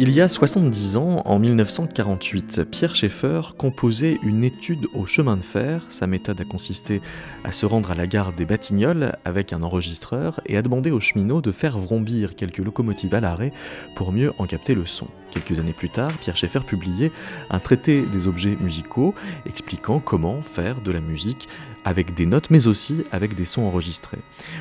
Il y a 70 ans, en 1948, Pierre Schaeffer composait une étude au chemin de fer. Sa méthode a consisté à se rendre à la gare des Batignolles avec un enregistreur et à demander aux cheminots de faire vrombir quelques locomotives à l'arrêt pour mieux en capter le son. Quelques années plus tard, Pierre Schaeffer publiait un traité des objets musicaux expliquant comment faire de la musique avec des notes mais aussi avec des sons enregistrés.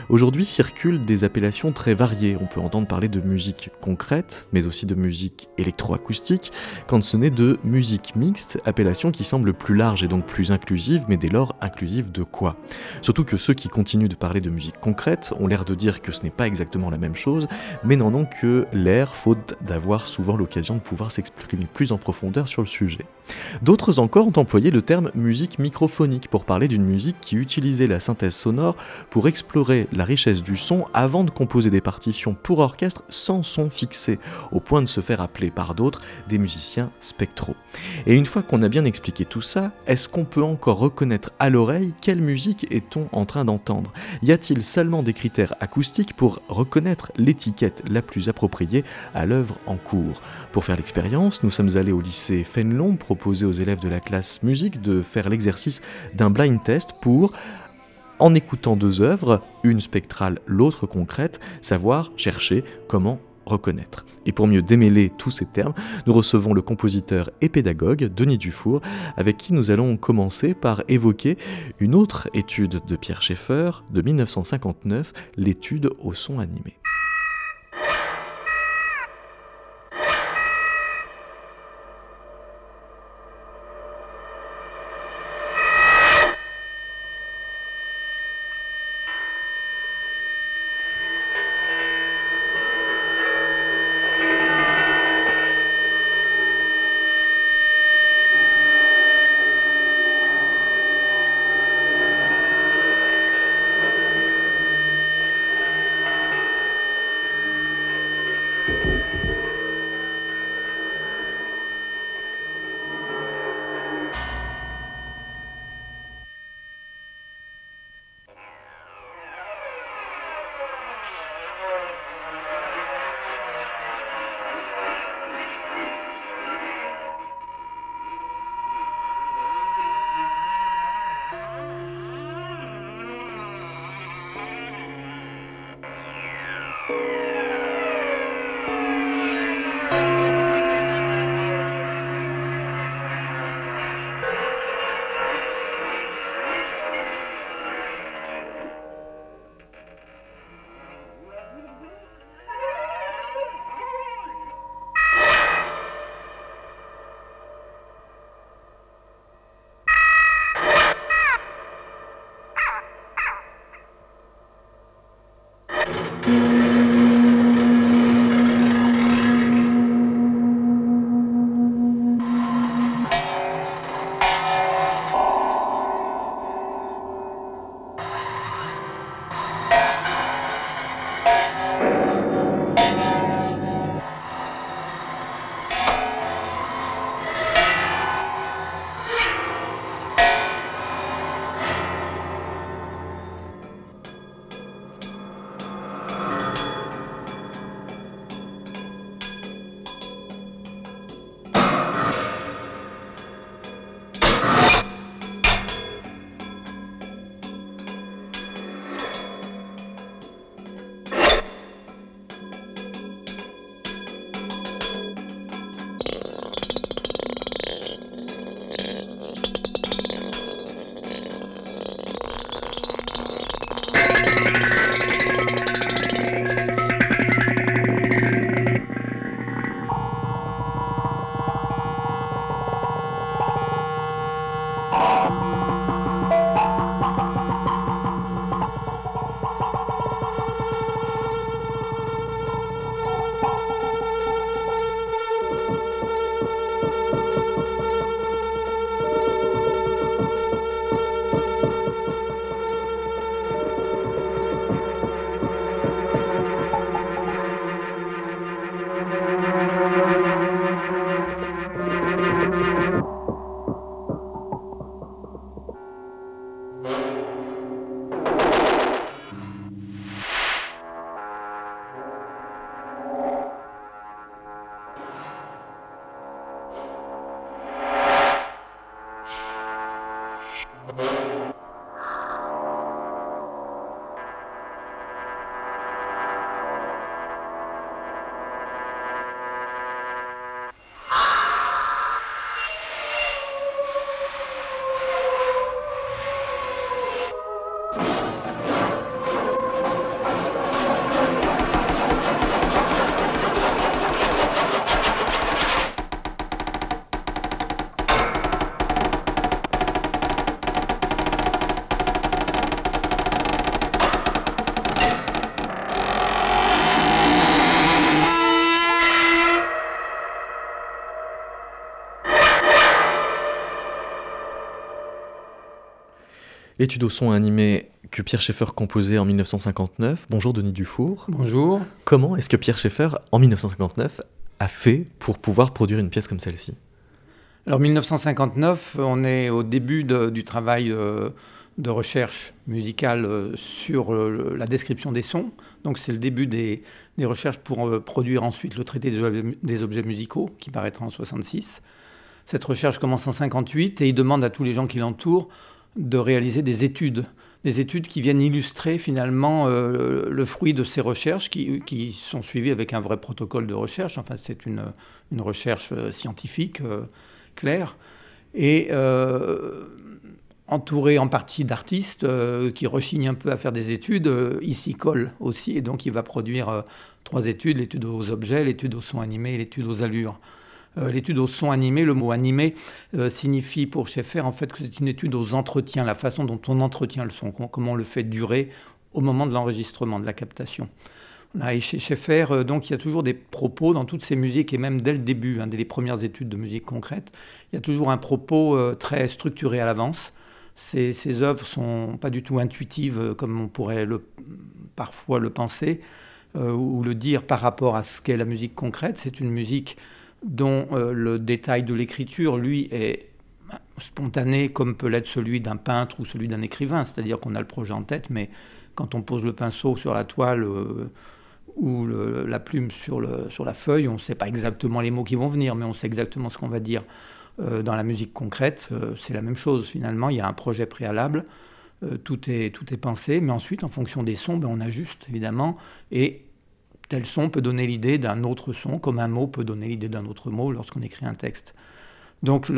Aujourd'hui circulent des appellations très variées. On peut entendre parler de musique concrète mais aussi de musique électroacoustique quand ce n'est de musique mixte, appellation qui semble plus large et donc plus inclusive mais dès lors inclusive de quoi? Surtout que ceux qui continuent de parler de musique concrète ont l'air de dire que ce n'est pas exactement la même chose mais n'en ont que l'air faute d'avoir souvent l'occasion de pouvoir s'exprimer plus en profondeur sur le sujet. D'autres encore ont employé le terme musique microphonique pour parler d'une musique qui utilisait la synthèse sonore pour explorer la richesse du son avant de composer des partitions pour orchestre sans son fixé, au point de se faire appeler par d'autres des musiciens spectraux. Et une fois qu'on a bien expliqué tout ça, est-ce qu'on peut encore reconnaître à l'oreille quelle musique est-on en train d'entendre? Y a-t-il seulement des critères acoustiques pour reconnaître l'étiquette la plus appropriée à l'œuvre en cours? Pour faire l'expérience, nous sommes allés au lycée Fenelon proposer aux élèves de la classe musique de faire l'exercice d'un blind test en écoutant deux œuvres, une spectrale, l'autre concrète, savoir chercher comment reconnaître. Et pour mieux démêler tous ces termes, nous recevons le compositeur et pédagogue Denis Dufour, avec qui nous allons commencer par évoquer une autre étude de Pierre Schaeffer de 1959, l'étude au son animé. L'étude au son animé que Pierre Schaeffer composait en 1959. Bonjour Denis Dufour. Bonjour. Comment est-ce que Pierre Schaeffer, en 1959, a fait pour pouvoir produire une pièce comme celle-ci? Alors 1959, on est au début du travail euh, de recherche musicale euh, sur la description des sons. Donc c'est le début des, recherches pour euh, produire ensuite le traité des objets, musicaux qui paraîtra en 66. Cette recherche commence en 58 et il demande à tous les gens qui l'entourent de réaliser des études, des études qui viennent illustrer finalement euh, le fruit de ces recherches qui, sont suivies avec un vrai protocole de recherche. Enfin, c'est une, une, recherche scientifique claire. Et entouré en partie d'artistes euh, qui rechignent un peu à faire des études, euh, il s'y colle aussi, et donc il va produire euh, trois études, l'étude aux objets, l'étude au son animé et l'étude aux allures. L'étude au son animé, le mot animé signifie pour Schaeffer en fait que c'est une étude aux entretiens, la façon dont on entretient le son, comment on le fait durer au moment de l'enregistrement, de la captation. Et chez Schaeffer, donc il y a toujours des propos dans toutes ces musiques, et même dès le début, hein, dès les premières études de musique concrète, il y a toujours un propos très structuré à l'avance, ces, ces, œuvres sont pas du tout intuitives euh, comme on pourrait parfois le penser euh, ou le dire par rapport à ce qu'est la musique concrète. C'est une musique dont euh, le détail de l'écriture, lui, est spontané comme peut l'être celui d'un peintre ou celui d'un écrivain. C'est-à-dire qu'on a le projet en tête, mais quand on pose le pinceau sur la toile ou la plume sur, la feuille, on ne sait pas exactement les mots qui vont venir, mais on sait exactement ce qu'on va dire. Euh, dans la musique concrète, euh, c'est la même chose finalement. Il y a un projet préalable, euh, tout, est, tout est pensé, mais ensuite, en fonction des sons, ben, on ajuste évidemment. Et tel son peut donner l'idée d'un autre son, comme un mot peut donner l'idée d'un autre mot lorsqu'on écrit un texte. Donc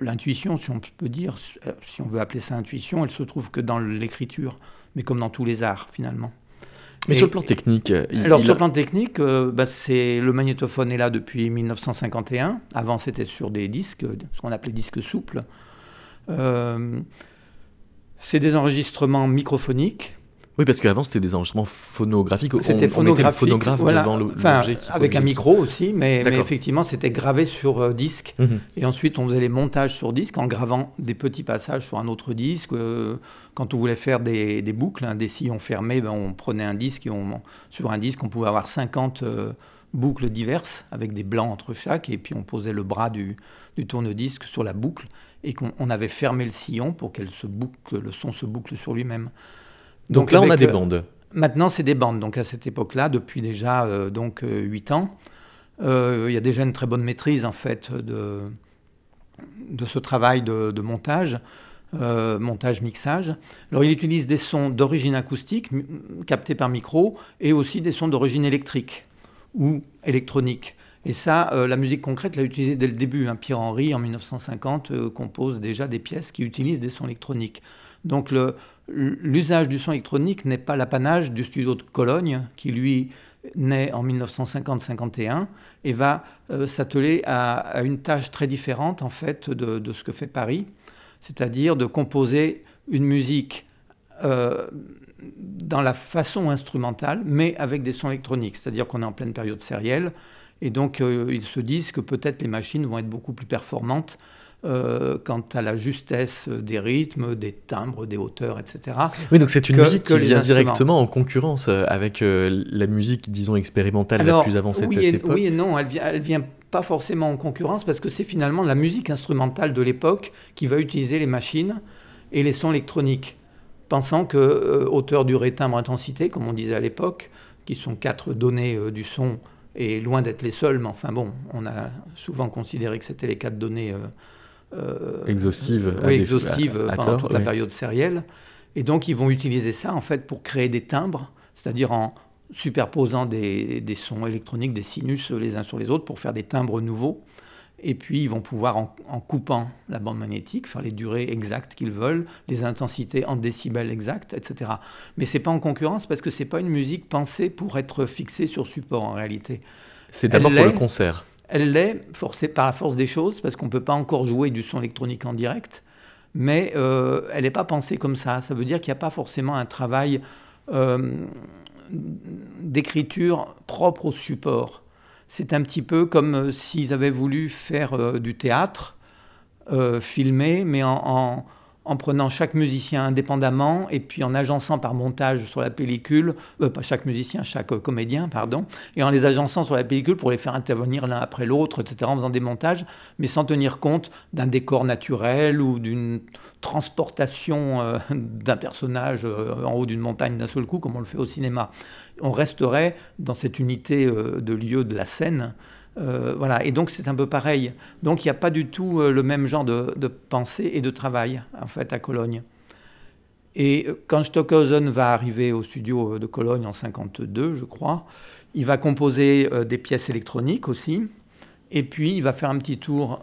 l'intuition, si on peut dire, si on veut appeler ça intuition, elle se trouve que dans l'écriture, mais comme dans tous les arts finalement. Mais sur le plan technique Alors, sur le plan technique, euh, bah, c'est, le magnétophone est là depuis 1951. Avant, c'était sur des disques, ce qu'on appelait disques souples. Euh, c'est des enregistrements microphoniques oui, parce qu'avant, c'était des enregistrements phonographiques. C'était phonographique. phonographe voilà. devant avec un micro aussi, mais, effectivement, c'était gravé sur euh, disque. Mhm. Et ensuite, on faisait les montages sur disque en gravant des petits passages sur un autre disque. Euh, quand on voulait faire des, boucles, hein, des sillons fermés, ben, on prenait un disque et on, sur un disque, on pouvait avoir 50 euh, boucles diverses avec des blancs entre chaque. Et puis, on posait le bras du, du tourne-disque sur la boucle et qu'on avait fermé le sillon pour que le son se boucle sur lui-même. Donc, là, on a des euh, bandes. Maintenant, c'est des bandes. Donc à cette époque-là, depuis déjà euh, donc 8 euh, ans, il y a déjà une très bonne maîtrise en fait de, de ce travail de, montage. montage, mixage. Alors il utilise des sons d'origine acoustique captés par micro et aussi des sons d'origine électrique ou électronique. Et ça, la musique concrète l'a utilisé dès le début. Hein. Pierre Henry, en 1950, compose déjà des pièces qui utilisent des sons électroniques. Donc l'usage du son électronique n'est pas l'apanage du studio de Cologne, qui lui naît en 1950-51 et va euh, s'atteler à, une tâche très différente en fait de, ce que fait Paris, c'est-à-dire de composer une musique euh, dans la façon instrumentale, mais avec des sons électroniques, c'est-à-dire qu'on est en pleine période sérielle, et donc euh, ils se disent que peut-être les machines vont être beaucoup plus performantes euh, quant à la justesse des rythmes, des timbres, des hauteurs, etc. Oui, donc c'est une musique qui vient directement en concurrence euh, avec euh, la musique, disons, expérimentale la plus avancée de cette époque. Oui et non, elle vient, elle vient pas forcément en concurrence parce que c'est finalement la musique instrumentale de l'époque qui va utiliser les machines et les sons électroniques, pensant que hauteur, durée, timbre, intensité, comme on disait à l'époque, qui sont quatre données du son et loin d'être les seules, mais enfin bon, on a souvent considéré que c'était les quatre données euh, exhaustive, oui, exhaustive pendant toute la période sérielle. Et donc, ils vont utiliser ça en fait pour créer des timbres, c'est-à-dire en superposant des, des, sons électroniques, des sinus les uns sur les autres pour faire des timbres nouveaux. Et puis, ils vont pouvoir, en, coupant la bande magnétique, faire les durées exactes qu'ils veulent, les intensités en décibels exacts, etc. Mais c'est pas en concurrence parce que c'est pas une musique pensée pour être fixée sur support en réalité. C'est d'abord pour le concert. Elle l'est, par la force des choses, parce qu'on ne peut pas encore jouer du son électronique en direct, mais euh, elle n'est pas pensée comme ça. Ça veut dire qu'il n'y a pas forcément un travail euh, d'écriture propre au support. C'est un petit peu comme euh, s'ils avaient voulu faire du théâtre filmé, mais en prenant chaque musicien indépendamment et puis en agençant par montage sur la pellicule, euh, pas chaque musicien, chaque comédien, pardon, et en les agençant sur la pellicule pour les faire intervenir l'un après l'autre, etc., en faisant des montages, mais sans tenir compte d'un décor naturel ou d'une transportation euh, d'un personnage euh, en haut d'une montagne d'un seul coup, comme on le fait au cinéma. On resterait dans cette unité de lieu de la scène euh, voilà, et donc c'est un peu pareil. Donc il n'y a pas du tout euh, le même genre de, pensée et de travail, en fait, à Cologne. Et euh, quand Stockhausen va arriver au studio de Cologne en 52, je crois, il va composer des pièces électroniques aussi, et puis il va faire un petit tour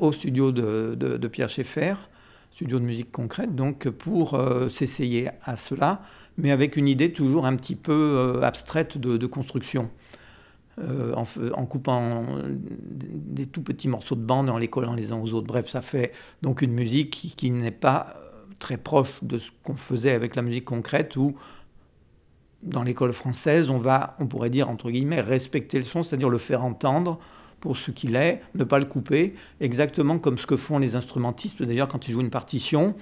au studio de, Pierre Schaeffer, studio de musique concrète, donc pour s'essayer à cela, mais avec une idée toujours un petit peu abstraite de construction. Euh, en, coupant des tout petits morceaux de bande et en les collant les uns aux autres. Bref, ça fait donc une musique qui, n'est pas euh, très proche de ce qu'on faisait avec la musique concrète où dans l'école française, on va, on pourrait dire entre guillemets, respecter le son, c'est-à-dire le faire entendre pour ce qu'il est, ne pas le couper, exactement comme ce que font les instrumentistes d'ailleurs quand ils jouent une partition.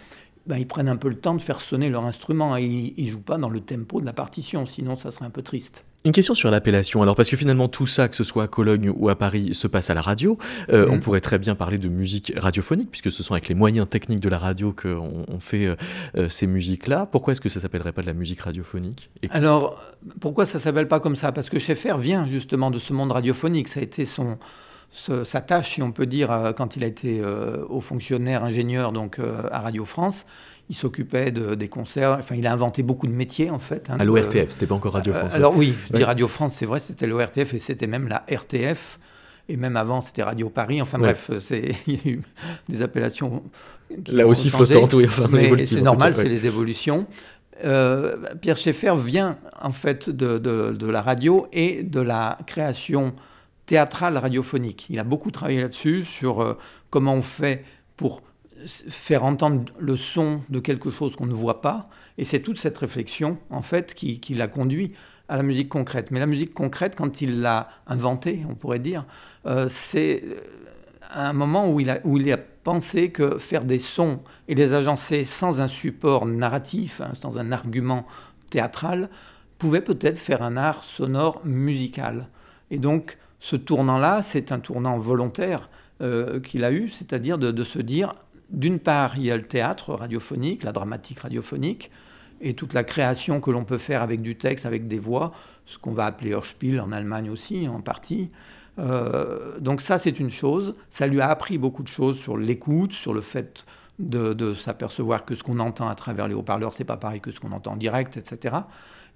Ben, ils prennent un peu le temps de faire sonner leur instrument et ils ne jouent pas dans le tempo de la partition, sinon ça serait un peu triste. Une question sur l'appellation. Alors, parce que finalement, tout ça, que ce soit à Cologne ou à Paris, se passe à la radio. Euh, on mm. pourrait très bien parler de musique radiophonique, puisque ce sont avec les moyens techniques de la radio qu'on on fait euh, euh, ces musiques-là. Pourquoi est-ce que ça s'appellerait pas de la musique radiophonique? Alors, pourquoi ça s'appelle pas comme ça? Parce que Schaeffer vient justement de ce monde radiophonique. Ça a été son, sa tâche, si on peut dire, quand il a été haut fonctionnaire, ingénieur donc à Radio France il s'occupait de, des concerts. Enfin, il a inventé beaucoup de métiers, en fait. Hein, à l'ORTF, c'était pas encore Radio France. alors oui, je dis Radio France, c'est vrai, c'était l'ORTF et c'était même la RTF. Et même avant, c'était Radio Paris. Enfin bref, il y a eu des appellations. Là aussi flottantes, oui. Enfin, mais c'est normal, c'est les évolutions. Euh, Pierre Schaeffer vient en fait de, de, de, la radio et de la création théâtrale radiophonique. Il a beaucoup travaillé là-dessus, sur euh, comment on fait pour faire entendre le son de quelque chose qu'on ne voit pas. Et c'est toute cette réflexion, en fait, qui, l'a conduit à la musique concrète. Mais la musique concrète, quand il l'a inventée, on pourrait dire, euh, c'est euh, un moment où il, a, où il a pensé que faire des sons et les agencer sans un support narratif, hein, sans un argument théâtral, pouvait peut-être faire un art sonore musical. Et donc, ce tournant-là, c'est un tournant volontaire euh, qu'il a eu, c'est-à-dire de, se dire d'une part, il y a le théâtre radiophonique, la dramatique radiophonique, et toute la création que l'on peut faire avec du texte, avec des voix, ce qu'on va appeler Hörspiel en Allemagne aussi, en partie. Euh, donc ça, c'est une chose. Ça lui a appris beaucoup de choses sur l'écoute, sur le fait de, s'apercevoir que ce qu'on entend à travers les haut-parleurs, c'est pas pareil que ce qu'on entend en direct, etc.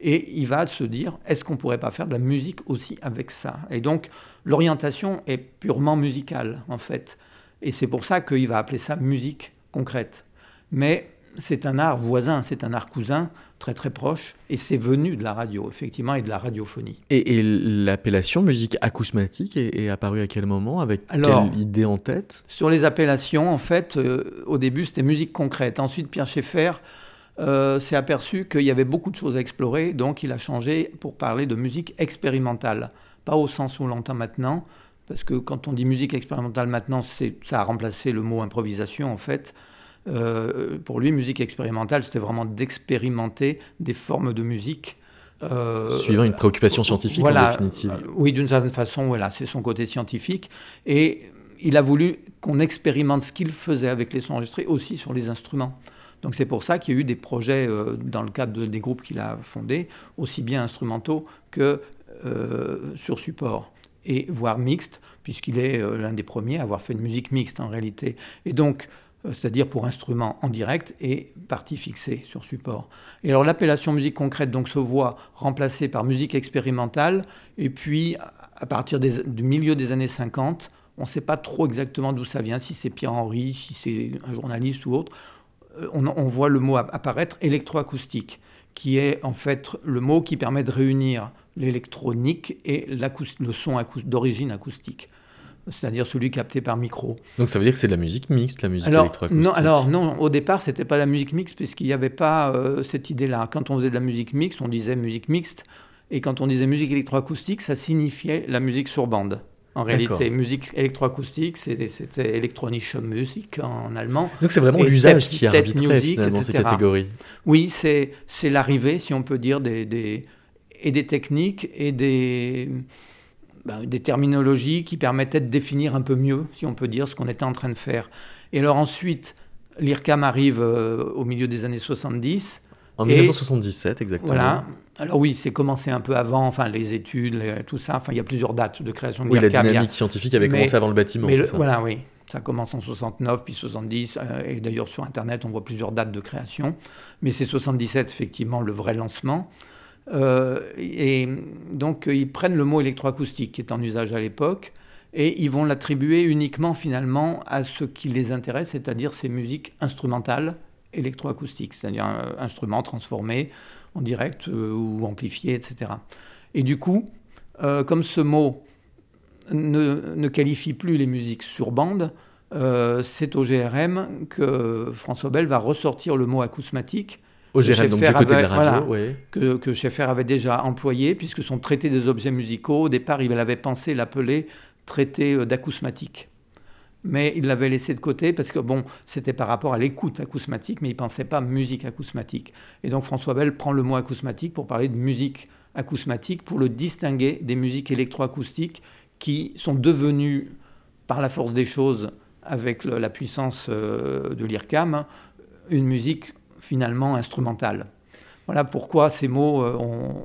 Et il va se dire, est-ce qu'on pourrait pas faire de la musique aussi avec ça? Et donc, l'orientation est purement musicale, en fait. Et c'est pour ça qu'il va appeler ça musique concrète. Mais c'est un art voisin, c'est un art cousin très très proche, et c'est venu de la radio, effectivement, et de la radiophonie. Et, l'appellation musique acousmatique est, apparue à quel moment? Avec quelle idée en tête? Sur les appellations, en fait, euh, au début c'était musique concrète. Ensuite, Pierre Schaeffer euh, s'est aperçu qu'il y avait beaucoup de choses à explorer, donc il a changé pour parler de musique expérimentale. Pas au sens où on l'entend maintenant, parce que quand on dit musique expérimentale maintenant, ça a remplacé le mot improvisation en fait. Euh, pour lui, musique expérimentale, c'était vraiment d'expérimenter des formes de musique. Euh, Suivant une préoccupation scientifique voilà, en définitive. Euh, oui, d'une certaine façon, voilà, c'est son côté scientifique. Et il a voulu qu'on expérimente ce qu'il faisait avec les sons enregistrés aussi sur les instruments. Donc c'est pour ça qu'il y a eu des projets dans le cadre des groupes qu'il a fondés, aussi bien instrumentaux que sur support et voire mixte, puisqu'il est euh, l'un des premiers à avoir fait une musique mixte en réalité. Et donc, euh, c'est-à-dire pour instruments en direct et partie fixée sur support. Et alors l'appellation musique concrète donc se voit remplacée par musique expérimentale, et puis à partir du milieu des années 50, on ne sait pas trop exactement d'où ça vient, si c'est Pierre-Henri, si c'est un journaliste ou autre, euh, on voit le mot apparaître électroacoustique, qui est en fait le mot qui permet de réunir l'électronique et le son d'origine acoustique, c'est-à-dire celui capté par micro. Donc ça veut dire que c'est de la musique mixte, la musique électroacoustique? non, Alors non, au départ, c'était pas la musique mixte, puisqu'il n'y avait pas euh, cette idée-là. Quand on faisait de la musique mixte, on disait musique mixte, et quand on disait musique électroacoustique, ça signifiait la musique sur bande. En réalité. Musique électroacoustique, c'était Elektronische Musik en allemand. Donc c'est vraiment l'usage qui arbitrait finalement ces catégories. Oui, c'est l'arrivée, si on peut dire, des, des, et des techniques et des, ben, des terminologies qui permettaient de définir un peu mieux, si on peut dire, ce qu'on était en train de faire. Et alors ensuite, l'IRCAM arrive euh, au milieu des années 70. En 1977, exactement. Voilà. Alors oui, c'est commencé un peu avant, enfin les études, tout ça. Enfin, il y a plusieurs dates de création de Oui, la dynamique scientifique avait commencé avant le bâtiment. Mais voilà, oui. Ça commence en 69, puis 70, euh, et d'ailleurs sur Internet, on voit plusieurs dates de création. Mais c'est 77, effectivement, le vrai lancement. Euh, et donc, ils prennent le mot électroacoustique, qui est en usage à l'époque, et ils vont l'attribuer uniquement, finalement, à ce qui les intéresse, c'est-à-dire ces musiques instrumentales électroacoustiques, c'est-à-dire euh, instruments transformés en direct euh, ou amplifié, etc. Et du coup, euh, comme ce mot ne, qualifie plus les musiques sur bande, euh, c'est au GRM que François Bell va ressortir le mot acousmatique. Au GRM, donc du côté de la radio, que, que Schaeffer avait déjà employé, puisque son traité des objets musicaux, au départ, il avait pensé l'appeler traité d'acousmatique mais il l'avait laissé de côté parce que bon, c'était par rapport à l'écoute acousmatique, mais il ne pensait pas musique acousmatique. Et donc François Bell prend le mot acousmatique pour parler de musique acousmatique, pour le distinguer des musiques électroacoustiques qui sont devenues, par la force des choses, avec la puissance euh, de l'IRCAM, une musique finalement instrumentale. Voilà pourquoi ces mots euh,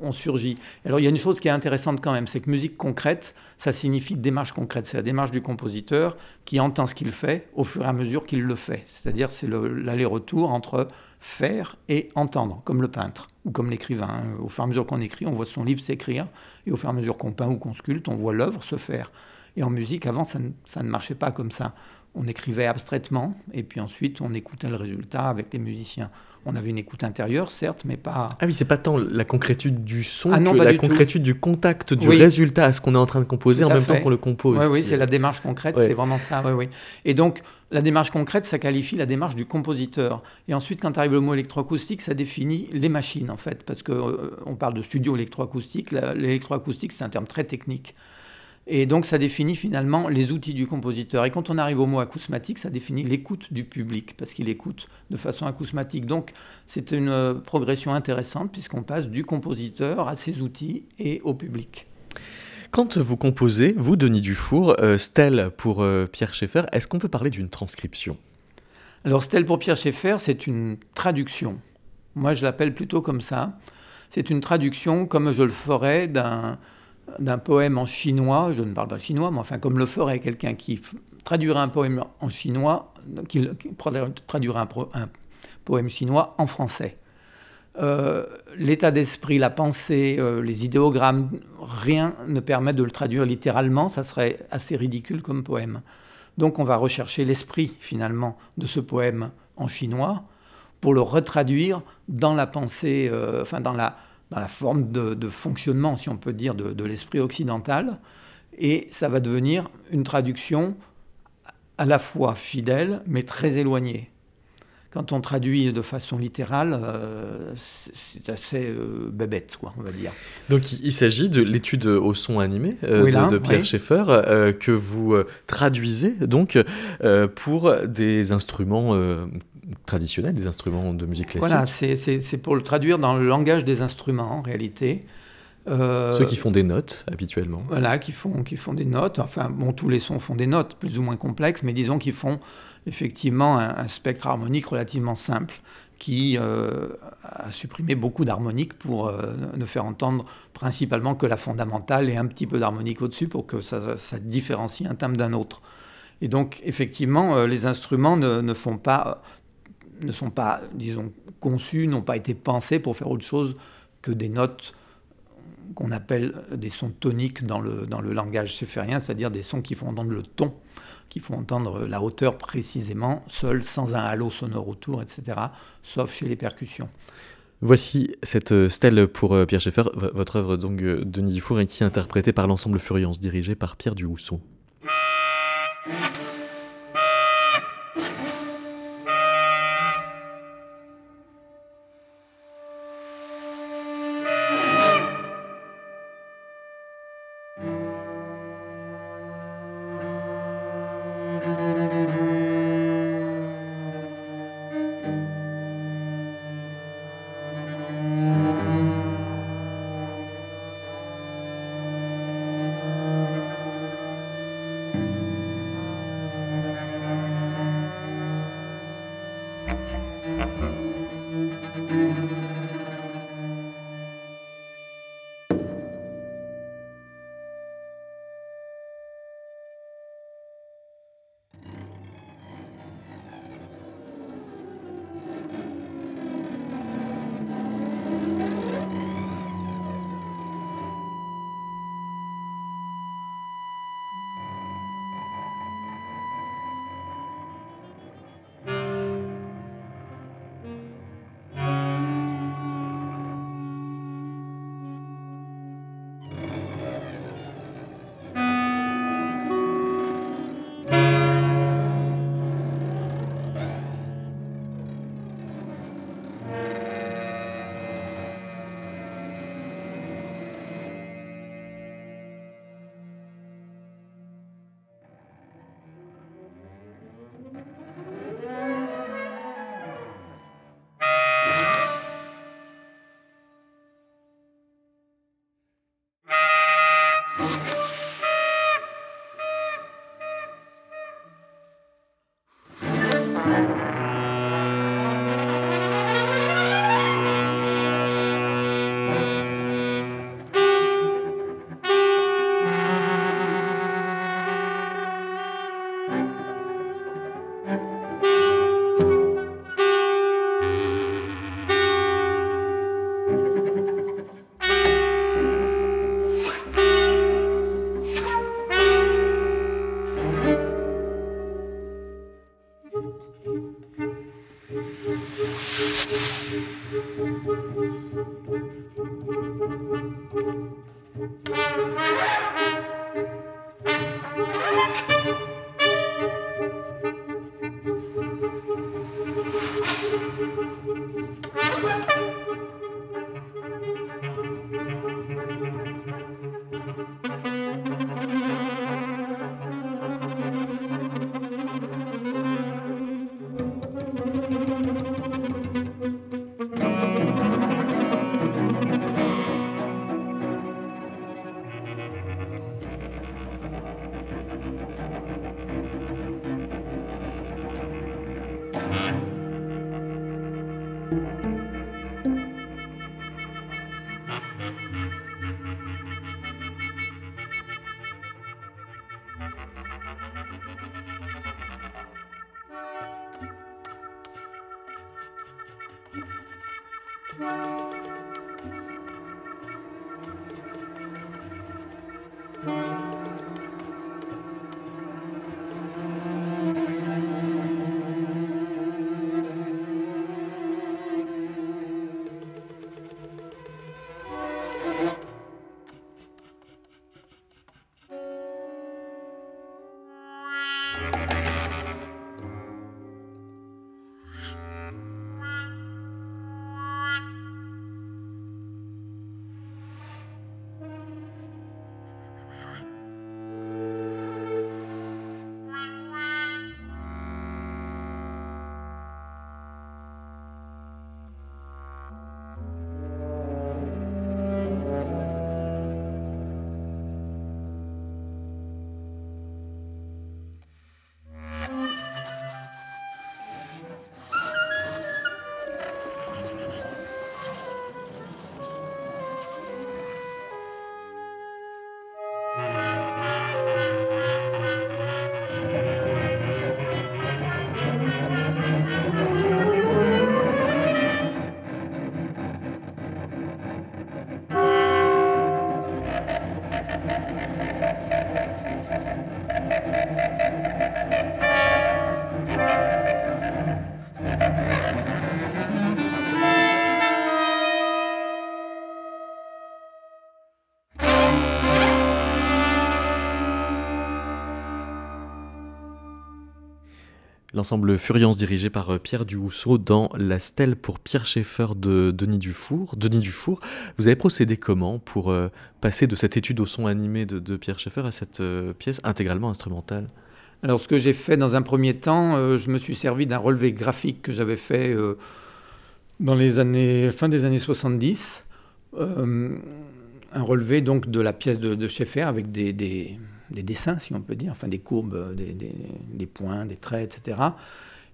ont, surgi. Alors il y a une chose qui est intéressante quand même, c'est que musique concrète, ça signifie démarche concrète. C'est la démarche du compositeur qui entend ce qu'il fait au fur et à mesure qu'il le fait. C'est-à-dire c'est l'aller-retour entre faire et entendre, comme le peintre ou comme l'écrivain. Au fur et à mesure qu'on écrit, on voit son livre s'écrire, et au fur et à mesure qu'on peint ou qu'on sculpte, on voit l'œuvre se faire. Et en musique, avant, ça ne marchait pas comme ça. On écrivait abstraitement, et puis ensuite on écoutait le résultat avec les musiciens on avait une écoute intérieure, certes, mais pas. Ah oui, c'est pas tant la concrétude du son ah que la concrétude du contact du résultat à ce qu'on est en train de composer en même temps qu'on le compose. Oui, oui, c'est la démarche concrète, c'est vraiment ça. Oui, oui. Et donc, la démarche concrète, ça qualifie la démarche du compositeur. Et ensuite, quand arrive le mot électroacoustique, ça définit les machines, en fait, parce qu'on euh, on parle de studio électroacoustique. L'électroacoustique, c'est un terme très technique. Et donc ça définit finalement les outils du compositeur. Et quand on arrive au mot acousmatique, ça définit l'écoute du public, parce qu'il écoute de façon acousmatique. Donc c'est une progression intéressante, puisqu'on passe du compositeur à ses outils et au public. Quand vous composez, vous, Denis Dufour, euh, Stelle pour euh, Pierre Schaeffer, est-ce qu'on peut parler d'une transcription? Alors Stelle pour Pierre Schaeffer, c'est une traduction. Moi, je l'appelle plutôt comme ça. C'est une traduction comme je le ferais d'un d'un poème en chinois, je ne parle pas chinois, mais enfin comme le ferait quelqu'un qui traduirait un poème en chinois, qui, traduirait un, poème chinois en français. Euh, l'état d'esprit, la pensée, euh, les idéogrammes, rien ne permet de le traduire littéralement, ça serait assez ridicule comme poème. Donc on va rechercher l'esprit finalement de ce poème en chinois pour le retraduire dans la pensée, euh, enfin dans la, dans la forme de, fonctionnement, si on peut dire, de, l'esprit occidental. Et ça va devenir une traduction à la fois fidèle, mais très éloignée. Quand on traduit de façon littérale, euh, c'est assez euh, bébête, quoi, on va dire. Donc il s'agit de l'étude au son animé euh, de, Pierre Schaeffer que vous traduisez donc pour des instruments traditionnels, des instruments de musique classique. Voilà, c'est pour le traduire dans le langage des instruments en réalité. Euh, Ceux qui font des notes habituellement. Voilà, qui font, qui font des notes. Enfin, bon, tous les sons font des notes plus ou moins complexes, mais disons qu'ils font effectivement un, spectre harmonique relativement simple qui euh, a supprimé beaucoup d'harmoniques pour euh, ne faire entendre principalement que la fondamentale et un petit peu d'harmonique au-dessus pour que ça, ça, différencie un timbre d'un autre. Et donc, effectivement, les instruments ne, ne, font pas ne sont pas, disons, conçus, n'ont pas été pensés pour faire autre chose que des notes qu'on appelle des sons toniques dans le, dans le langage sphérien, c'est-à-dire des sons qui font entendre le ton, qui font entendre la hauteur précisément, seul, sans un halo sonore autour, etc., sauf chez les percussions. Voici cette stèle pour euh, Pierre Schaeffer, votre œuvre donc euh, Denis Dufour, et qui est interprétée par l'ensemble Furiance, dirigé par Pierre Duhousson. L'ensemble Furiance dirigé par euh, Pierre Duhousseau dans La stèle pour Pierre Schaeffer de Denis Dufour. Denis Dufour, vous avez procédé comment pour euh, passer de cette étude au son animé de, Pierre Schaeffer à cette euh, pièce intégralement instrumentale? Alors ce que j'ai fait dans un premier temps, je me suis servi d'un relevé graphique que j'avais fait dans les années fin des années 70. un relevé donc de la pièce de, Schaeffer avec des dessins, si on peut dire, enfin des courbes, euh, des, points, des traits, etc.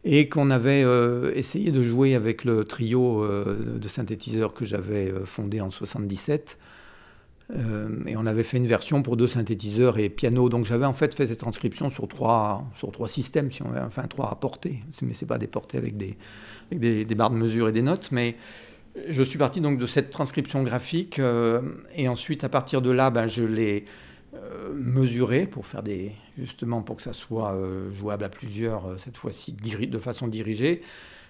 Et qu'on avait euh, essayé de jouer avec le trio euh, de synthétiseurs que j'avais fondé en 77. et on avait fait une version pour deux synthétiseurs et piano. Donc j'avais en fait fait cette transcription sur trois, sur trois systèmes, si on veut, enfin trois à portée. Mais ce n'est pas des portées avec, des, des, barres de mesure et des notes. Mais je suis parti donc de cette transcription graphique. et ensuite, à partir de là, ben, je l'ai euh, mesurer pour faire des justement pour que ça soit euh, jouable à plusieurs euh, cette fois-ci de façon dirigée.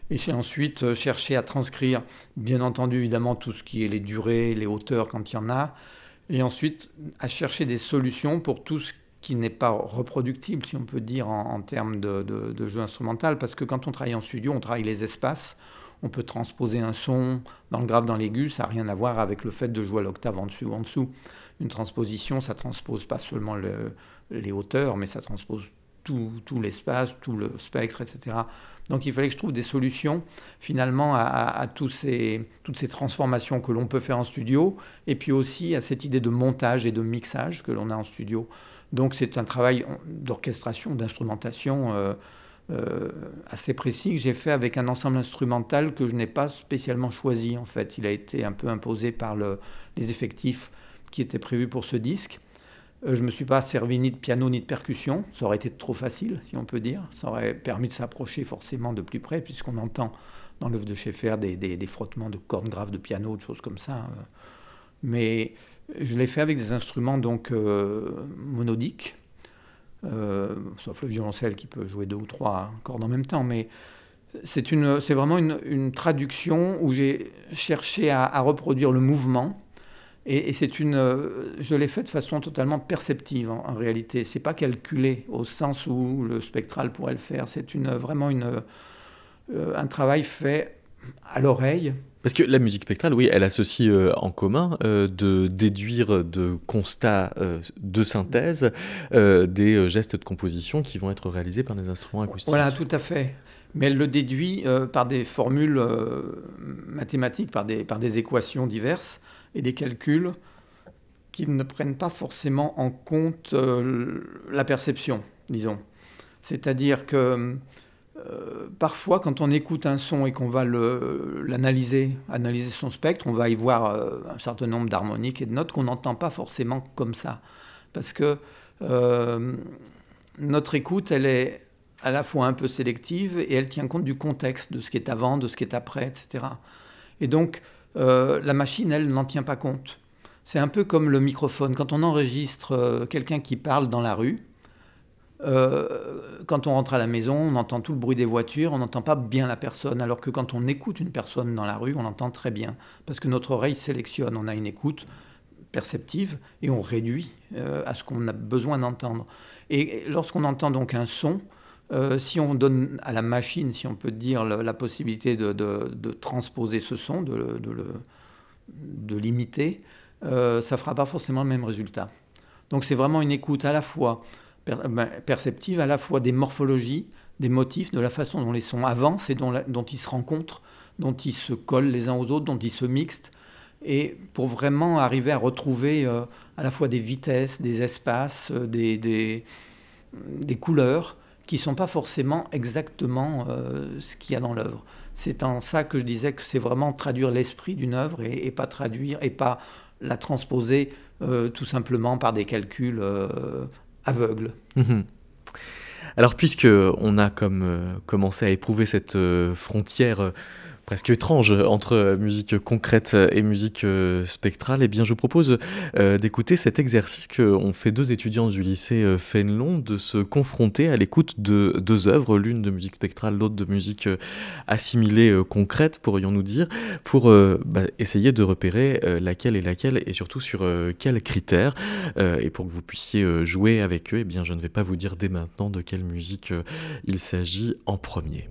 Et j'ai ensuite cherché à transcrire bien entendu évidemment tout ce qui est les durées les hauteurs quand il y en a. Et ensuite à chercher des solutions pour tout ce qui n'est pas reproductible si on peut dire en, termes de, de, jeu instrumental. Parce que quand on travaille en studio on travaille les espaces. On peut transposer un son dans le grave, dans l'aigu, ça n'a rien à voir avec le fait de jouer à l'octave en dessus ou en dessous une transposition, ça transpose pas seulement les hauteurs, mais ça transpose tout, l'espace, tout le spectre, etc. Donc il fallait que je trouve des solutions finalement à, toutes ces transformations que l'on peut faire en studio, et puis aussi à cette idée de montage et de mixage que l'on a en studio. Donc c'est un travail d'orchestration, d'instrumentation euh, euh, assez précis que j'ai fait avec un ensemble instrumental que je n'ai pas spécialement choisi en fait. Il a été un peu imposé par le, les effectifs qui était prévu pour ce disque. Euh, je ne me suis pas servi ni de piano ni de percussion. Ça aurait été trop facile, si on peut dire. Ça aurait permis de s'approcher forcément de plus près, puisqu'on entend dans l'œuvre de Schaeffer des, des, frottements de cordes graves de piano, des choses comme ça. Euh. Mais je l'ai fait avec des instruments donc euh, monodiques, sauf le violoncelle qui peut jouer deux ou trois cordes en même temps. Mais c'est vraiment une, traduction où j'ai cherché à reproduire le mouvement. Et, et c'est une, euh, je l'ai fait de façon totalement perceptive en, en réalité. C'est pas calculé au sens où le spectral pourrait le faire. C'est une, vraiment une, euh, un travail fait à l'oreille. Parce que la musique spectrale, oui, elle associe euh, en commun euh, de déduire de constats euh, de synthèse des gestes de composition qui vont être réalisés par des instruments acoustiques. Voilà, tout à fait. Mais elle le déduit par des formules mathématiques, par des, par des équations diverses et des calculs qui ne prennent pas forcément en compte euh, la perception, disons. C'est-à-dire que euh, parfois, quand on écoute un son et qu'on va l'analyser, analyser son spectre, on va y voir euh, un certain nombre d'harmoniques et de notes qu'on n'entend pas forcément comme ça. Parce que notre écoute, elle est à la fois un peu sélective et elle tient compte du contexte, de ce qui est avant, de ce qui est après, etc. Et donc, euh, la machine, elle, n'en tient pas compte. C'est un peu comme le microphone. Quand on enregistre euh, quelqu'un qui parle dans la rue, euh, quand on rentre à la maison, on entend tout le bruit des voitures, on n'entend pas bien la personne, alors que quand on écoute une personne dans la rue, on l'entend très bien, parce que notre oreille sélectionne, on a une écoute perceptive et on réduit à ce qu'on a besoin d'entendre. Et lorsqu'on entend donc un son, euh, si on donne à la machine, si on peut dire, la possibilité de, transposer ce son, de, de l'imiter, euh, ça ne fera pas forcément le même résultat. Donc c'est vraiment une écoute à la fois ben, perceptive, à la fois des morphologies, des motifs, de la façon dont les sons avancent et dont, ils se rencontrent, dont ils se collent les uns aux autres, dont ils se mixent, et pour vraiment arriver à retrouver euh, à la fois des vitesses, des espaces, des, des couleurs qui ne sont pas forcément exactement euh, ce qu'il y a dans l'œuvre. C'est en ça que je disais que c'est vraiment traduire l'esprit d'une œuvre et, pas traduire et pas la transposer euh, tout simplement par des calculs euh, aveugles. Mhm. Alors, puisque on a comme commencé à éprouver cette frontière presque étrange entre musique concrète et musique euh, spectrale, eh bien, je vous propose euh, d'écouter cet exercice qu'ont fait deux étudiants du lycée euh, Fénelon, de se confronter à l'écoute de deux œuvres, l'une de musique spectrale, l'autre de musique assimilée concrète, pourrions-nous dire, pour bah, essayer de repérer laquelle est laquelle et surtout sur quels critères. Et pour que vous puissiez jouer avec eux, eh bien, je ne vais pas vous dire dès maintenant de quelle musique il s'agit en premier.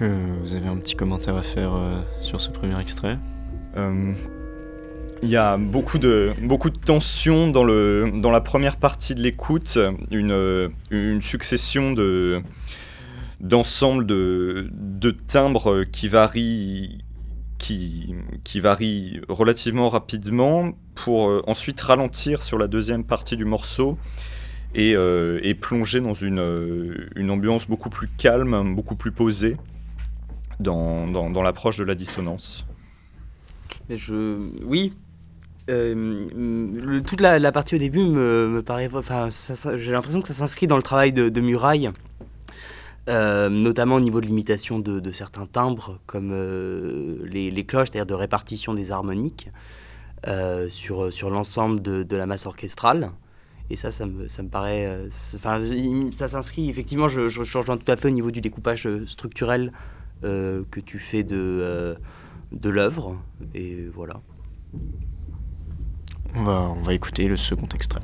Vous avez un petit commentaire à faire sur ce premier extrait. Il y a beaucoup de, beaucoup de tension dans, le, dans la première partie de l'écoute, une, une succession de, d'ensemble de, de, timbres qui varient, qui, qui relativement rapidement pour euh, ensuite ralentir sur la deuxième partie du morceau et, euh, et plonger dans une, euh, une, ambiance beaucoup plus calme, beaucoup plus posée dans, dans, l'approche de la dissonance. Je... Oui, euh, toute la, partie au début me, paraît. Enfin, j'ai l'impression que ça s'inscrit dans le travail de, de Muraille, euh, notamment au niveau de l'imitation de, certains timbres, comme euh, les, cloches, c'est-à-dire de répartition des harmoniques sur, sur l'ensemble de, de, la masse orchestrale. Et ça, ça me, ça me paraît. Enfin, ça s'inscrit effectivement, je, je, je, rejoins tout à fait au niveau du découpage structurel que tu fais de, de l'œuvre. Et voilà. On va, on va écouter le second extrait.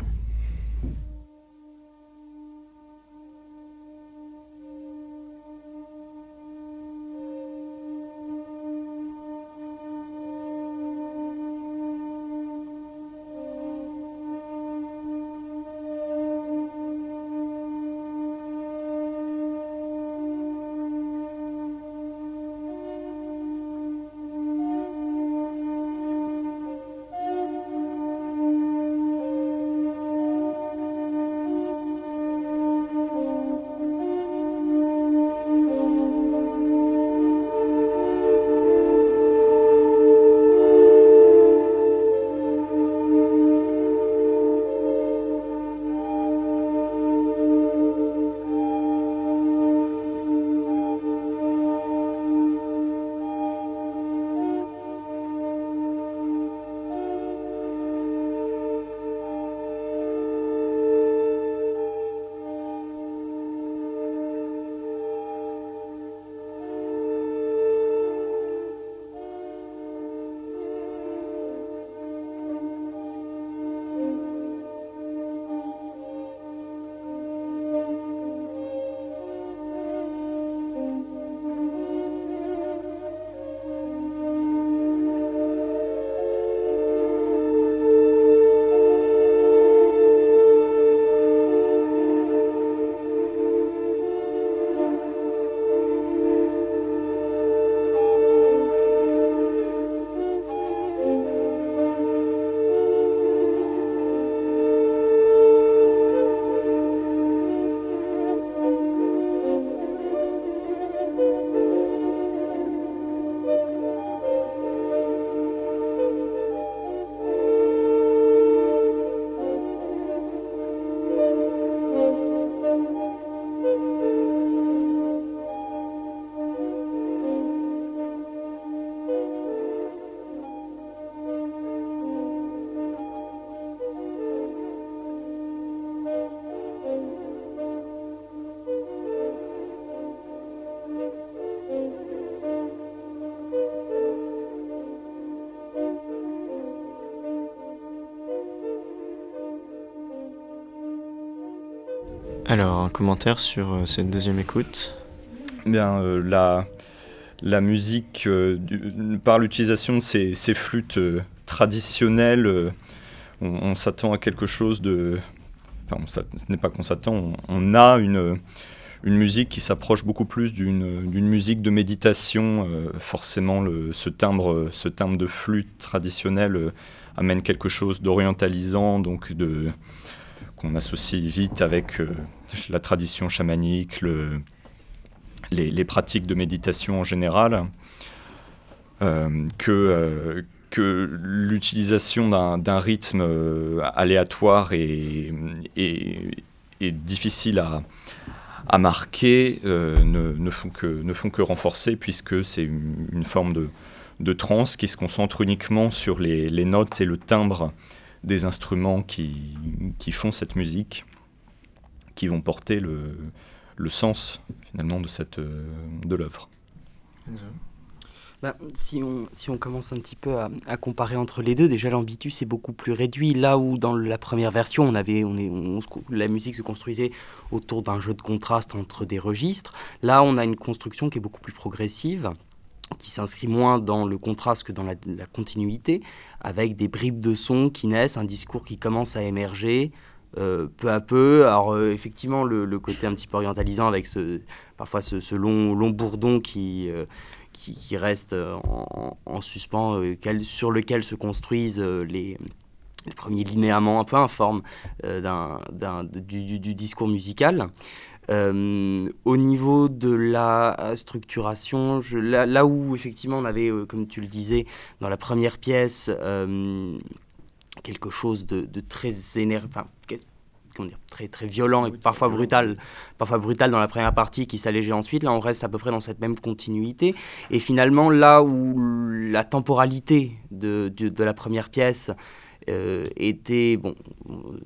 Un commentaire sur euh, cette deuxième écoute Bien, euh, la, la musique, euh, par l'utilisation de ces, flûtes traditionnelles, on, s'attend à quelque chose de. Enfin, ce n'est pas qu'on s'attend, on, a une, une musique qui s'approche beaucoup plus d'une musique de méditation. forcément, le, ce, timbre, ce timbre de flûte traditionnelle amène quelque chose d'orientalisant, donc de qu'on associe vite avec euh, la tradition chamanique, le, les, pratiques de méditation en général, euh, que, euh, que l'utilisation d'un rythme aléatoire et, difficile à, marquer ne, font que, renforcer puisque c'est une, forme de, trance qui se concentre uniquement sur les notes et le timbre des instruments qui, qui, font cette musique, qui vont porter le, le sens finalement de, cette, de l'œuvre. Ben, si, on, si on commence un petit peu à, comparer entre les deux, déjà l'ambitus est beaucoup plus réduit. Là où dans la première version, on avait, on est, la musique se construisait autour d'un jeu de contraste entre des registres, là on a une construction qui est beaucoup plus progressive qui s'inscrit moins dans le contraste que dans la, continuité, avec des bribes de son qui naissent, un discours qui commence à émerger euh, peu à peu. Alors euh, effectivement, le, côté un petit peu orientalisant avec parfois ce, long, bourdon qui, euh, reste en, suspens, sur lequel se construisent les, premiers linéaments un peu informes du, du, discours musical. Au niveau de la structuration, je, là, où effectivement on avait, comme tu le disais, dans la première pièce, quelque chose de, de très énervant, très, très violent et parfois brutal, parfois brutal dans la première partie qui s'allégeait ensuite. Là, on reste à peu près dans cette même continuité. Et finalement, là où la temporalité de, de, la première pièce euh, était, bon,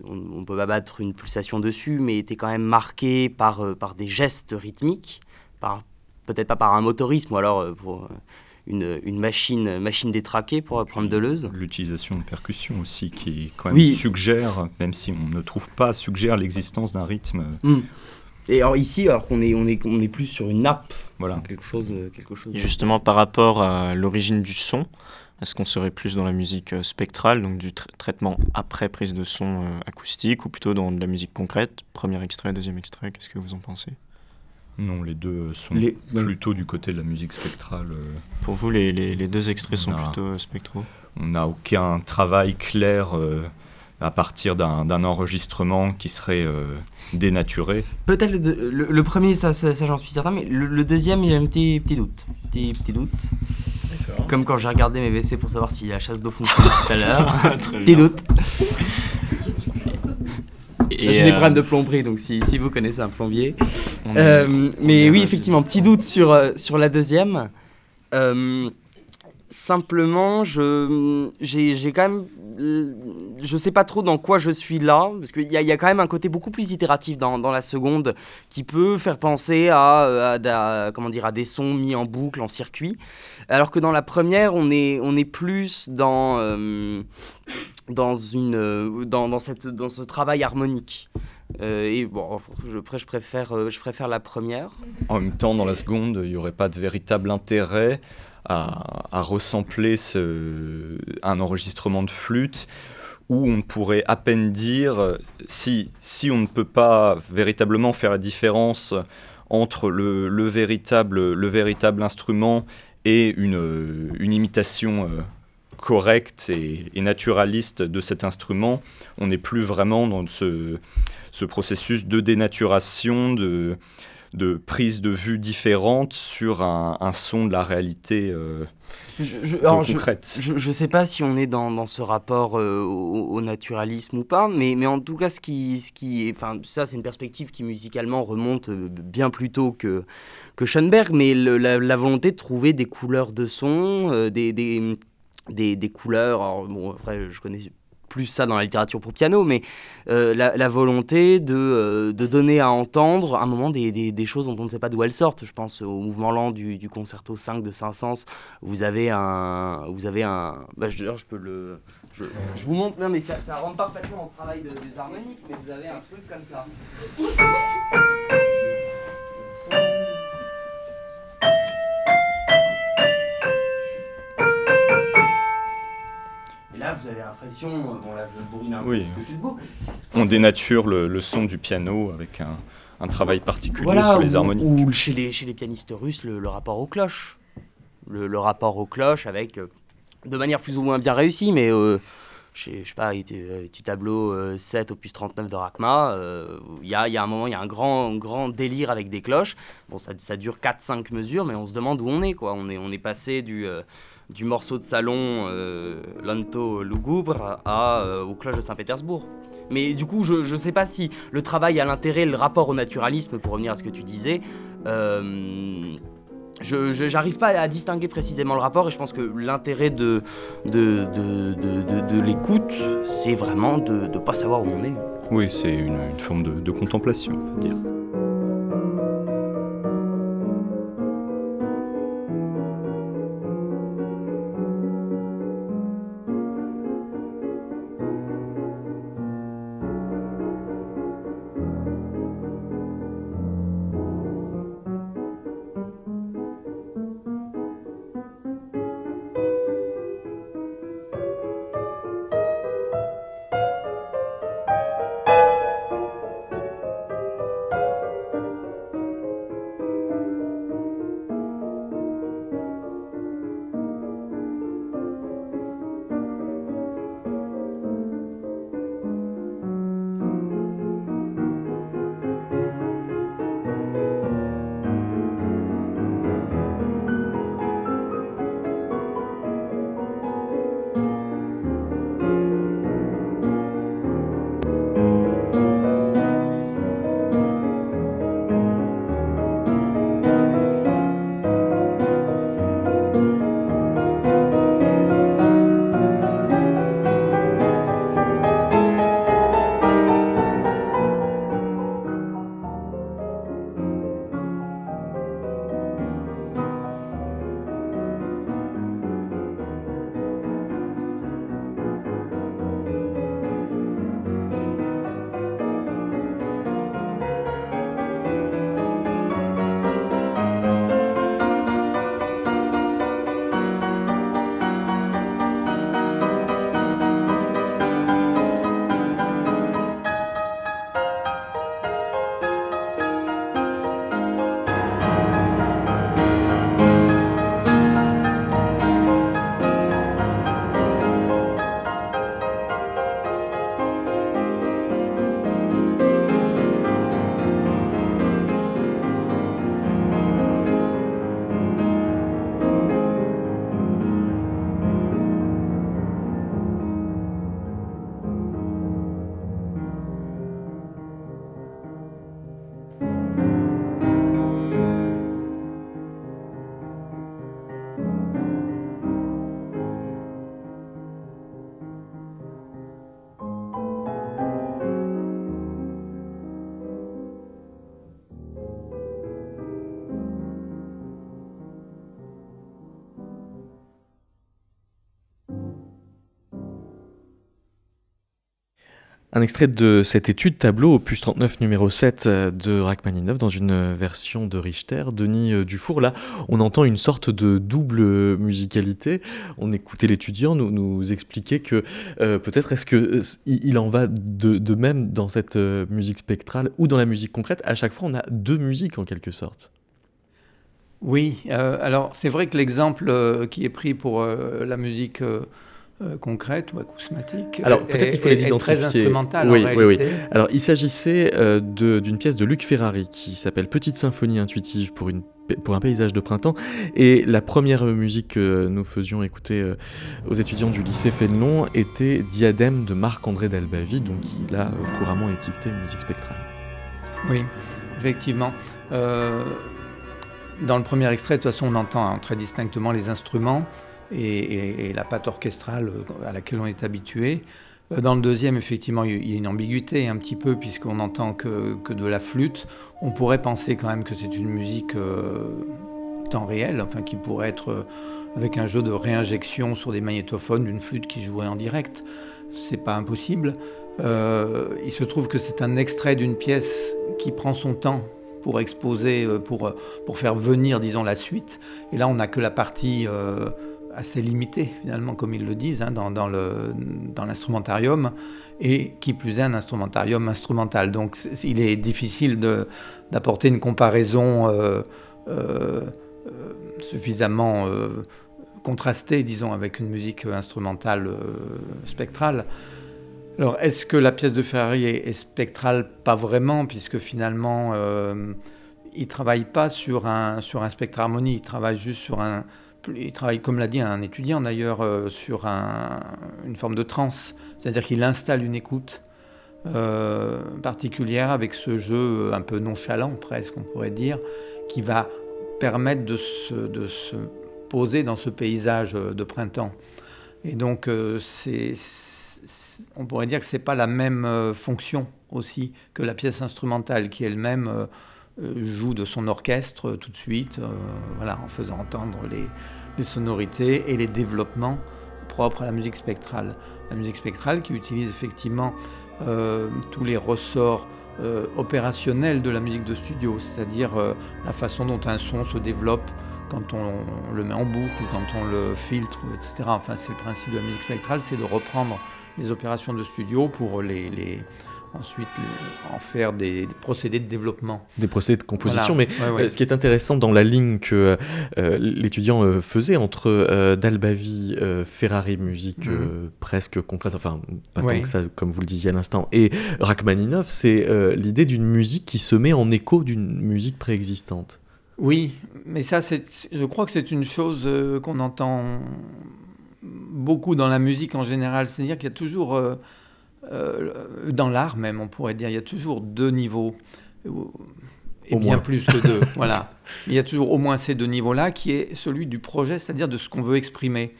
on, peut pas battre une pulsation dessus, mais était quand même marquée par, euh, par des gestes rythmiques, par, peut-être pas par un motorisme, ou alors euh, pour une, machine, machine détraquée, pour reprendre Deleuze. L'utilisation de percussions aussi, qui quand même suggère, même si on ne trouve pas, suggère l'existence d'un rythme. Hmm. Et alors ici, alors qu'on est, on est, on est plus sur une nappe, voilà. quelque chose, quelque chose. Et justement, par rapport à l'origine du son, est-ce qu'on serait plus dans la musique euh, spectrale, donc du traitement après prise de son euh, acoustique, ou plutôt dans de la musique concrète? Premier extrait, deuxième extrait, qu'est-ce que vous en pensez? Non, les deux sont plutôt du côté de la musique spectrale. Euh. Pour vous, les, les, deux extraits sont plutôt euh, spectraux? On n'a aucun travail clair euh, à partir d'un enregistrement qui serait dénaturé. Peut-être le, premier, ça, ça, j'en suis certain, mais le, deuxième, a un petit, petit doute. Petit, petit doute. Comme quand j'ai regardé mes WC pour savoir si la chasse d'eau fonctionnait tout à l'heure. petit doute. J'ai des problèmes de plomberie, donc si, si vous connaissez un plombier. Euh, mais oui, effectivement, petit doute sur, euh, sur la deuxième. Euh, simplement, je, j'ai, quand même. Je sais pas trop dans quoi je suis là, parce qu'il y a, y a quand même un côté beaucoup plus itératif dans, dans la seconde qui peut faire penser à, à, comment dire, à des sons mis en boucle, en circuit. Alors que dans la première, on est, on est plus dans, dans, une, dans, dans, cette, dans ce travail harmonique. Euh, et bon, je, je, préfère, euh, je préfère la première. En même temps, dans la seconde, il n'y aurait pas de véritable intérêt à, ressembler ce, un enregistrement de flûte où on pourrait à peine dire si, si on ne peut pas véritablement faire la différence entre le, le véritable, le véritable instrument et une, une imitation euh, correcte et, et, naturaliste de cet instrument, on n'est plus vraiment dans ce, ce processus de dénaturation, de, de prise de vue différente sur un, son de la réalité euh, je, concrète. Je ne sais pas si on est dans, dans ce rapport euh, au, naturalisme ou pas, mais, mais en tout cas, ce qui, ce qui enfin, ça c'est une perspective qui musicalement remonte euh, bien plus tôt que, que Schoenberg, mais la, volonté de trouver des couleurs de son, des, des, des, des, couleurs, alors, bon, après je connais plus ça dans la littérature pour piano, mais euh, la, volonté de, euh, de, donner à entendre à un moment des, des, choses dont on ne sait pas d'où elles sortent. Je pense au mouvement lent du, du concerto 5 de Saint-Saëns. Vous avez un. Vous avez un bah, je, peux le. Je, vous montre. Non, mais ça, ça rentre parfaitement dans ce travail de, des harmoniques, mais vous avez un truc comme ça. Là, vous avez l'impression, euh, bon là je bourrine un oui. peu parce que je suis debout. On dénature le, le son du piano avec un, un travail particulier sur les harmoniques. Ou chez les, chez les pianistes russes, le, le rapport aux cloches. Le, le, rapport aux cloches avec, euh, de manière plus ou moins bien réussie, mais euh, je sais pas, du tableau 7 opus 39 de Rachma, il y, a, y, a, un moment, il y a un grand, grand délire avec des cloches. Bon, ça, ça dure 4-5 mesures, mais on se demande où on est, quoi. On est, on est passé du du morceau de salon euh, Lanto Lugubre à, euh, aux cloches de Saint-Pétersbourg. Mais du coup, je ne sais pas si le travail a l'intérêt, le rapport au naturalisme, pour revenir à ce que tu disais, euh, je n'arrive pas à distinguer précisément le rapport et je pense que l'intérêt de, de, de, de, l'écoute, c'est vraiment de ne pas savoir où on est. Oui, c'est une, forme de, contemplation, on va dire. Un extrait de cette étude tableau opus 39 numéro 7 euh, de Rachmaninov dans une version de Richter, Denis euh, Dufour. Là, on entend une sorte de double musicalité. On écoutait l'étudiant nous, nous expliquer que euh, peut-être est-ce que il en va de, de, même dans cette musique spectrale ou dans la musique concrète. À chaque fois, on a deux musiques en quelque sorte. Oui, alors c'est vrai que l'exemple qui est pris pour la musique euh, concrète ou acousmatique. Alors peut-être il faut les identifier. Très instrumentale oui, en oui, oui. Alors il s'agissait euh, d'une pièce de Luc Ferrari qui s'appelle Petite symphonie intuitive pour une pour un paysage de printemps. Et la première musique que nous faisions écouter euh, aux étudiants du lycée Fénelon était Diadème de Marc-André Delbavie, donc il a couramment étiqueté musique spectrale. Oui, effectivement. dans le premier extrait, de toute façon, on entend hein, très distinctement les instruments et, la patte orchestrale à laquelle on est habitué. Euh, dans le deuxième, effectivement, il y a une ambiguïté un petit peu, puisqu'on n'entend que, que, de la flûte. On pourrait penser quand même que c'est une musique euh, temps réel, enfin qui pourrait être euh, avec un jeu de réinjection sur des magnétophones d'une flûte qui jouerait en direct. C'est pas impossible. il se trouve que c'est un extrait d'une pièce qui prend son temps pour exposer, pour, pour faire venir, disons, la suite. Et là, on n'a que la partie assez limité, finalement, comme ils le disent, hein, dans, dans l'instrumentarium, dans et qui plus est un instrumentarium instrumental. Donc il est difficile d'apporter une comparaison euh, euh, suffisamment euh, contrastée, disons, avec une musique instrumentale spectrale. Alors, est-ce que la pièce de Ferrari est, est spectrale? Pas vraiment, puisque finalement, il ne travaille pas sur un, sur un spectre harmonie, il travaille juste sur un, il travaille, comme l'a dit un étudiant d'ailleurs, euh, sur une forme de transe, c'est-à-dire qu'il installe une écoute euh, particulière avec ce jeu un peu nonchalant presque, on pourrait dire, qui va permettre de se, poser dans ce paysage de printemps. Et donc, euh, on pourrait dire que ce n'est pas la même fonction aussi que la pièce instrumentale qui elle-même joue de son orchestre tout de suite, voilà, en faisant entendre les, les sonorités et les développements propres à la musique spectrale. La musique spectrale qui utilise effectivement euh, tous les ressorts euh, opérationnels de la musique de studio, c'est-à-dire euh, la façon dont un son se développe quand on, le met en boucle, quand on le filtre, etc. Enfin, c'est le principe de la musique spectrale, c'est de reprendre les opérations de studio pour les, les ensuite en faire des, procédés de développement. Des procédés de composition, mais euh, ce qui est intéressant dans la ligne que euh, l'étudiant euh, faisait entre Dalbavi, Ferrari, musique mhm. presque concrète, enfin pas tant que ça comme vous le disiez à l'instant, et Rachmaninov, c'est l'idée d'une musique qui se met en écho d'une musique préexistante. Oui, mais ça, je crois que c'est une chose qu'on entend beaucoup dans la musique en général, c'est-à-dire qu'il y a toujours euh, dans l'art même, on pourrait dire, il y a toujours deux niveaux, et bien plus que deux. voilà. Il y a toujours au moins ces deux niveaux-là, qui est celui du projet, c'est-à-dire de ce qu'on veut exprimer,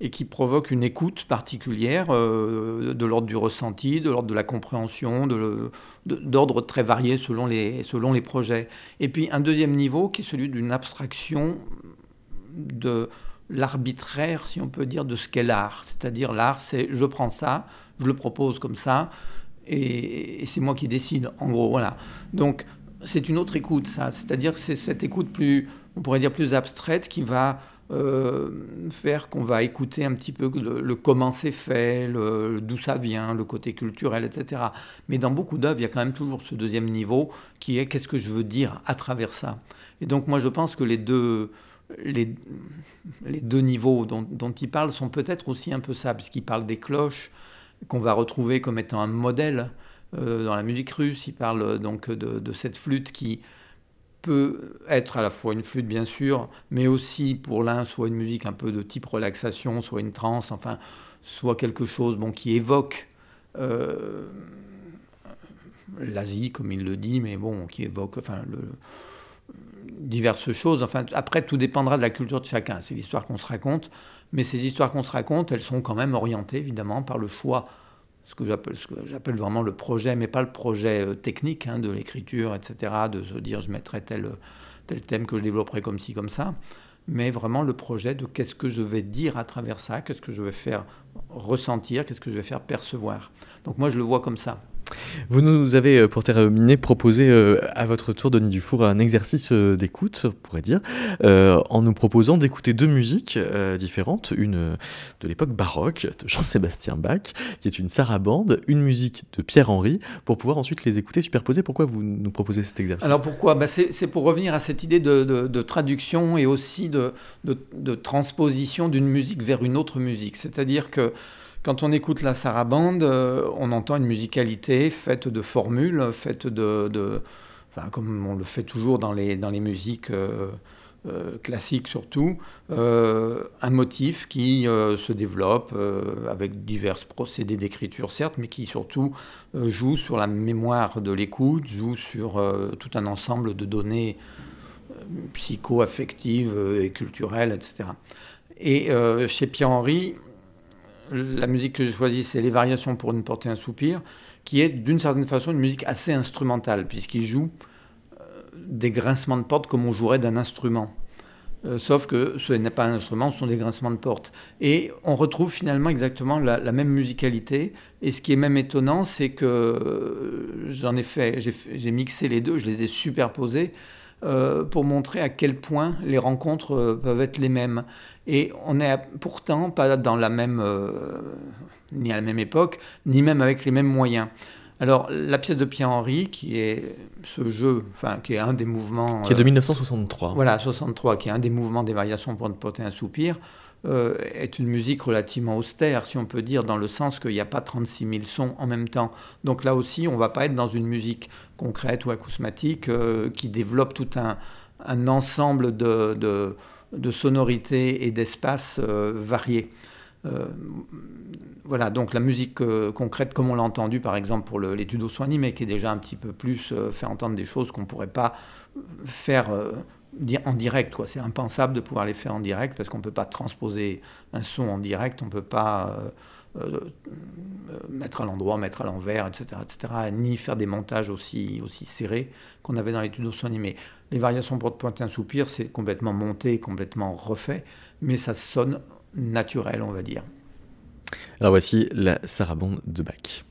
et qui provoque une écoute particulière euh, de l'ordre du ressenti, de l'ordre de la compréhension, d'ordre très varié selon les, selon les projets. Et puis un deuxième niveau qui est celui d'une abstraction de l'arbitraire, si on peut dire, de ce qu'est l'art. C'est-à-dire l'art, c'est je prends ça, je le propose comme ça, et, c'est moi qui décide, en gros, voilà. Donc, c'est une autre écoute, ça. C'est-à-dire que c'est cette écoute plus, on pourrait dire, plus abstraite qui va euh, faire qu'on va écouter un petit peu le, comment c'est fait, d'où ça vient, le côté culturel, etc. Mais dans beaucoup d'œuvres, il y a quand même toujours ce deuxième niveau qui est qu'est-ce que je veux dire à travers ça. Et donc, moi, je pense que les deux, les, deux niveaux dont, dont il parle sont peut-être aussi un peu ça, puisqu'il parle des cloches, qu'on va retrouver comme étant un modèle euh, dans la musique russe. Il parle euh, donc de, cette flûte qui peut être à la fois une flûte bien sûr, mais aussi pour l'un soit une musique un peu de type relaxation, soit une trance, enfin soit quelque chose bon, qui évoque euh, l'Asie comme il le dit, mais bon qui évoque diverses choses. Enfin après tout dépendra de la culture de chacun. C'est l'histoire qu'on se raconte. Mais ces histoires qu'on se raconte, elles sont quand même orientées évidemment par le choix, ce que j'appelle vraiment le projet, mais pas le projet euh, technique hein, de l'écriture, etc., de se dire je mettrai tel, tel thème que je développerai comme ci, comme ça. mais vraiment le projet de qu'est-ce que je vais dire à travers ça, qu'est-ce que je vais faire ressentir, qu'est-ce que je vais faire percevoir. Donc moi je le vois comme ça. Vous nous avez, euh, pour terminer, proposé euh, à votre tour, Denis Dufour, un exercice euh, d'écoute, on pourrait dire, en nous proposant d'écouter deux musiques différentes, une de l'époque baroque de Jean-Sébastien Bach, qui est une sarabande, une musique de Pierre-Henry, pour pouvoir ensuite les écouter superposées. Pourquoi vous nous proposez cet exercice? Alors pourquoi? Bah C'est pour revenir à cette idée de, traduction et aussi de transposition d'une musique vers une autre musique. C'est-à-dire que quand on écoute la sarabande, euh, on entend une musicalité faite de formules, faite de, comme on le fait toujours dans les, dans les musiques euh, euh, classiques surtout, un motif qui se développe avec divers procédés d'écriture certes, mais qui surtout joue sur la mémoire de l'écoute, joue sur tout un ensemble de données psycho-affectives et culturelles, etc. Et chez Pierre-Henri, la musique que j'ai choisie, c'est Les Variations pour une portée un soupir, qui est d'une certaine façon une musique assez instrumentale, puisqu'il joue euh, des grincements de porte comme on jouerait d'un instrument. Euh, sauf que ce n'est pas un instrument, ce sont des grincements de porte. Et on retrouve finalement exactement la, même musicalité. Et ce qui est même étonnant, c'est que euh, j'en ai fait, j'ai mixé les deux, je les ai superposés pour montrer à quel point les rencontres peuvent être les mêmes. Et on n'est pourtant pas dans la même, euh, ni à la même époque, ni même avec les mêmes moyens. Alors, la pièce de Pierre-Henri, qui est ce jeu, enfin, qui est un des mouvements. Qui est de 1963. Euh, voilà, 63, qui est un des mouvements des variations pour ne porter un soupir, euh, est une musique relativement austère, si on peut dire, dans le sens qu'il n'y a pas 36 000 sons en même temps. Donc là aussi, on ne va pas être dans une musique concrète ou acousmatique qui développe tout un, ensemble de de sonorités et d'espaces euh, variés. Euh, voilà, donc la musique euh, concrète, comme on l'a entendu par exemple pour l'étude au son animé, qui est déjà un petit peu plus fait entendre des choses qu'on ne pourrait pas faire en direct. C'est impensable de pouvoir les faire en direct parce qu'on ne peut pas transposer un son en direct, on ne peut pas mettre à l'endroit, mettre à l'envers, etc., etc., ni faire des montages aussi, aussi serrés qu'on avait dans l'étude au son animé. Les variations pour pointer un soupir, c'est complètement monté, complètement refait, mais ça sonne naturel, on va dire. Alors voici la sarabande de Bach.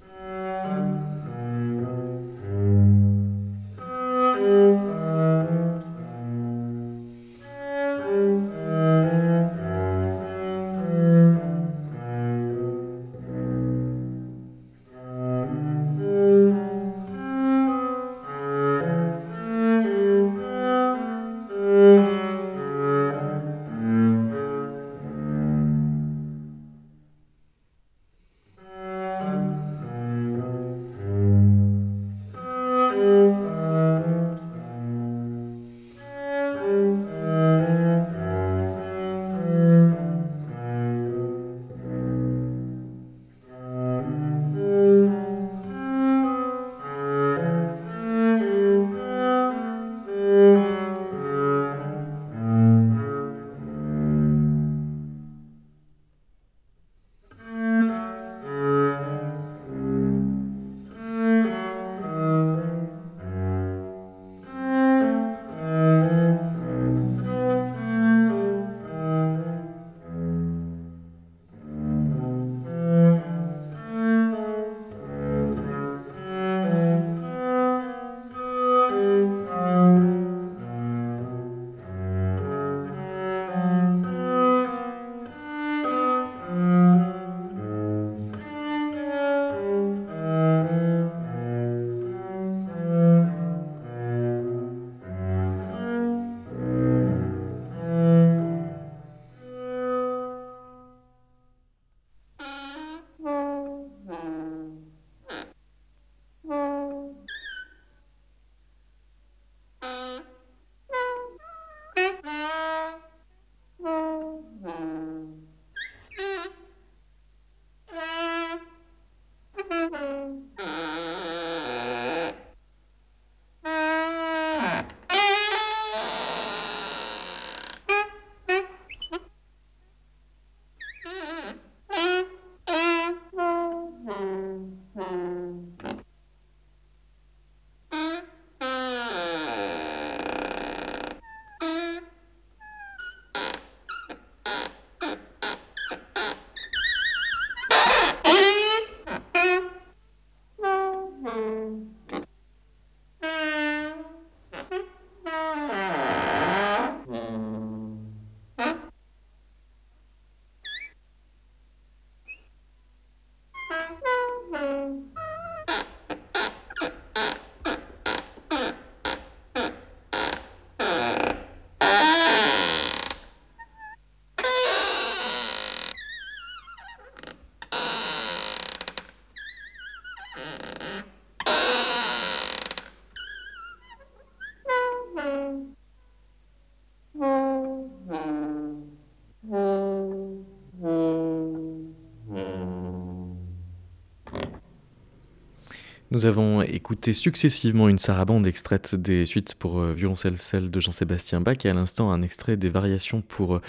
Nous avons écouté successivement une sarabande extraite des suites pour euh, violoncelle celle de Jean-Sébastien Bach et à l'instant un extrait des variations pour euh,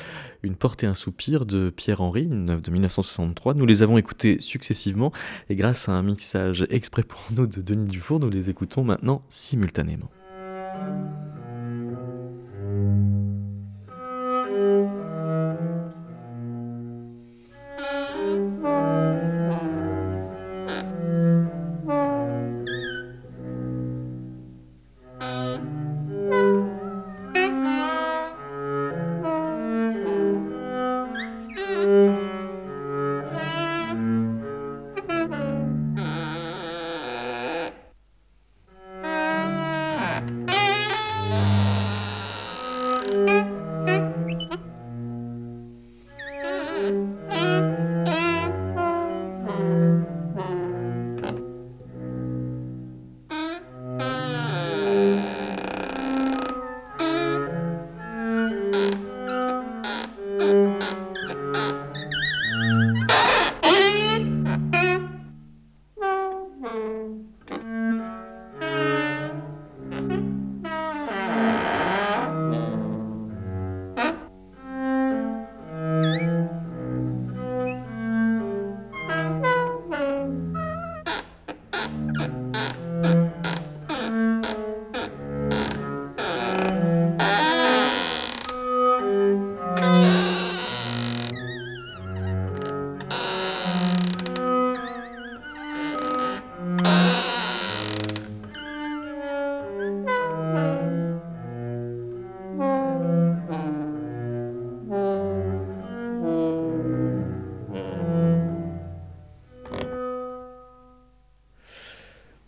une porte et un soupir de Pierre-Henri, une œuvre de 1963. Nous les avons écoutées successivement et grâce à un mixage exprès pour nous de Denis Dufour, nous les écoutons maintenant simultanément.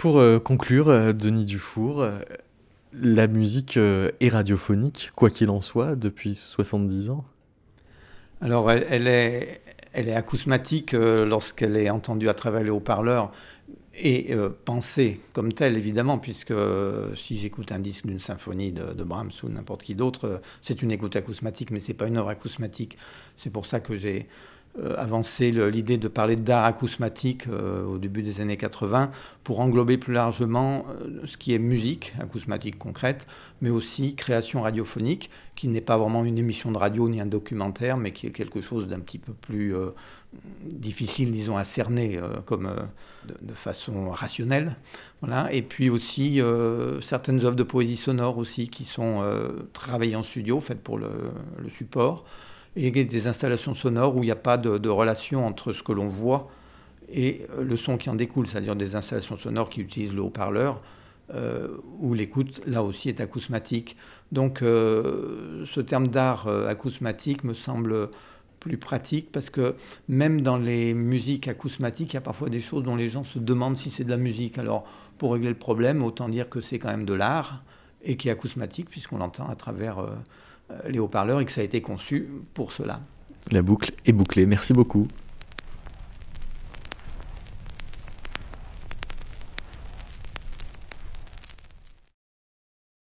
Pour euh, conclure, euh, Denis Dufour, euh, la musique est radiophonique, quoi qu'il en soit, depuis 70 ans? Alors, elle, est, elle est acousmatique lorsqu'elle est entendue à travers les haut-parleurs et pensée comme telle, évidemment, puisque si j'écoute un disque d'une symphonie de, Brahms ou n'importe qui d'autre, c'est une écoute acousmatique, mais ce n'est pas une œuvre acousmatique. C'est pour ça que j'ai avancé l'idée de parler d'art acousmatique euh, au début des années 80 pour englober plus largement euh, ce qui est musique acousmatique concrète, mais aussi création radiophonique, qui n'est pas vraiment une émission de radio ni un documentaire, mais qui est quelque chose d'un petit peu plus difficile, disons, à cerner comme de, façon rationnelle. Voilà. Et puis aussi certaines œuvres de poésie sonore aussi qui sont travaillées en studio, faites pour le support et des installations sonores où il n'y a pas de, relation entre ce que l'on voit et euh, le son qui en découle, c'est-à-dire des installations sonores qui utilisent le haut-parleur, euh, où l'écoute, là aussi, est acousmatique. Donc euh, ce terme d'art acousmatique me semble plus pratique parce que même dans les musiques acousmatiques, il y a parfois des choses dont les gens se demandent si c'est de la musique. Alors pour régler le problème, autant dire que c'est quand même de l'art et qui est acousmatique puisqu'on l'entend à travers les haut-parleurs et que ça a été conçu pour cela. La boucle est bouclée. Merci beaucoup.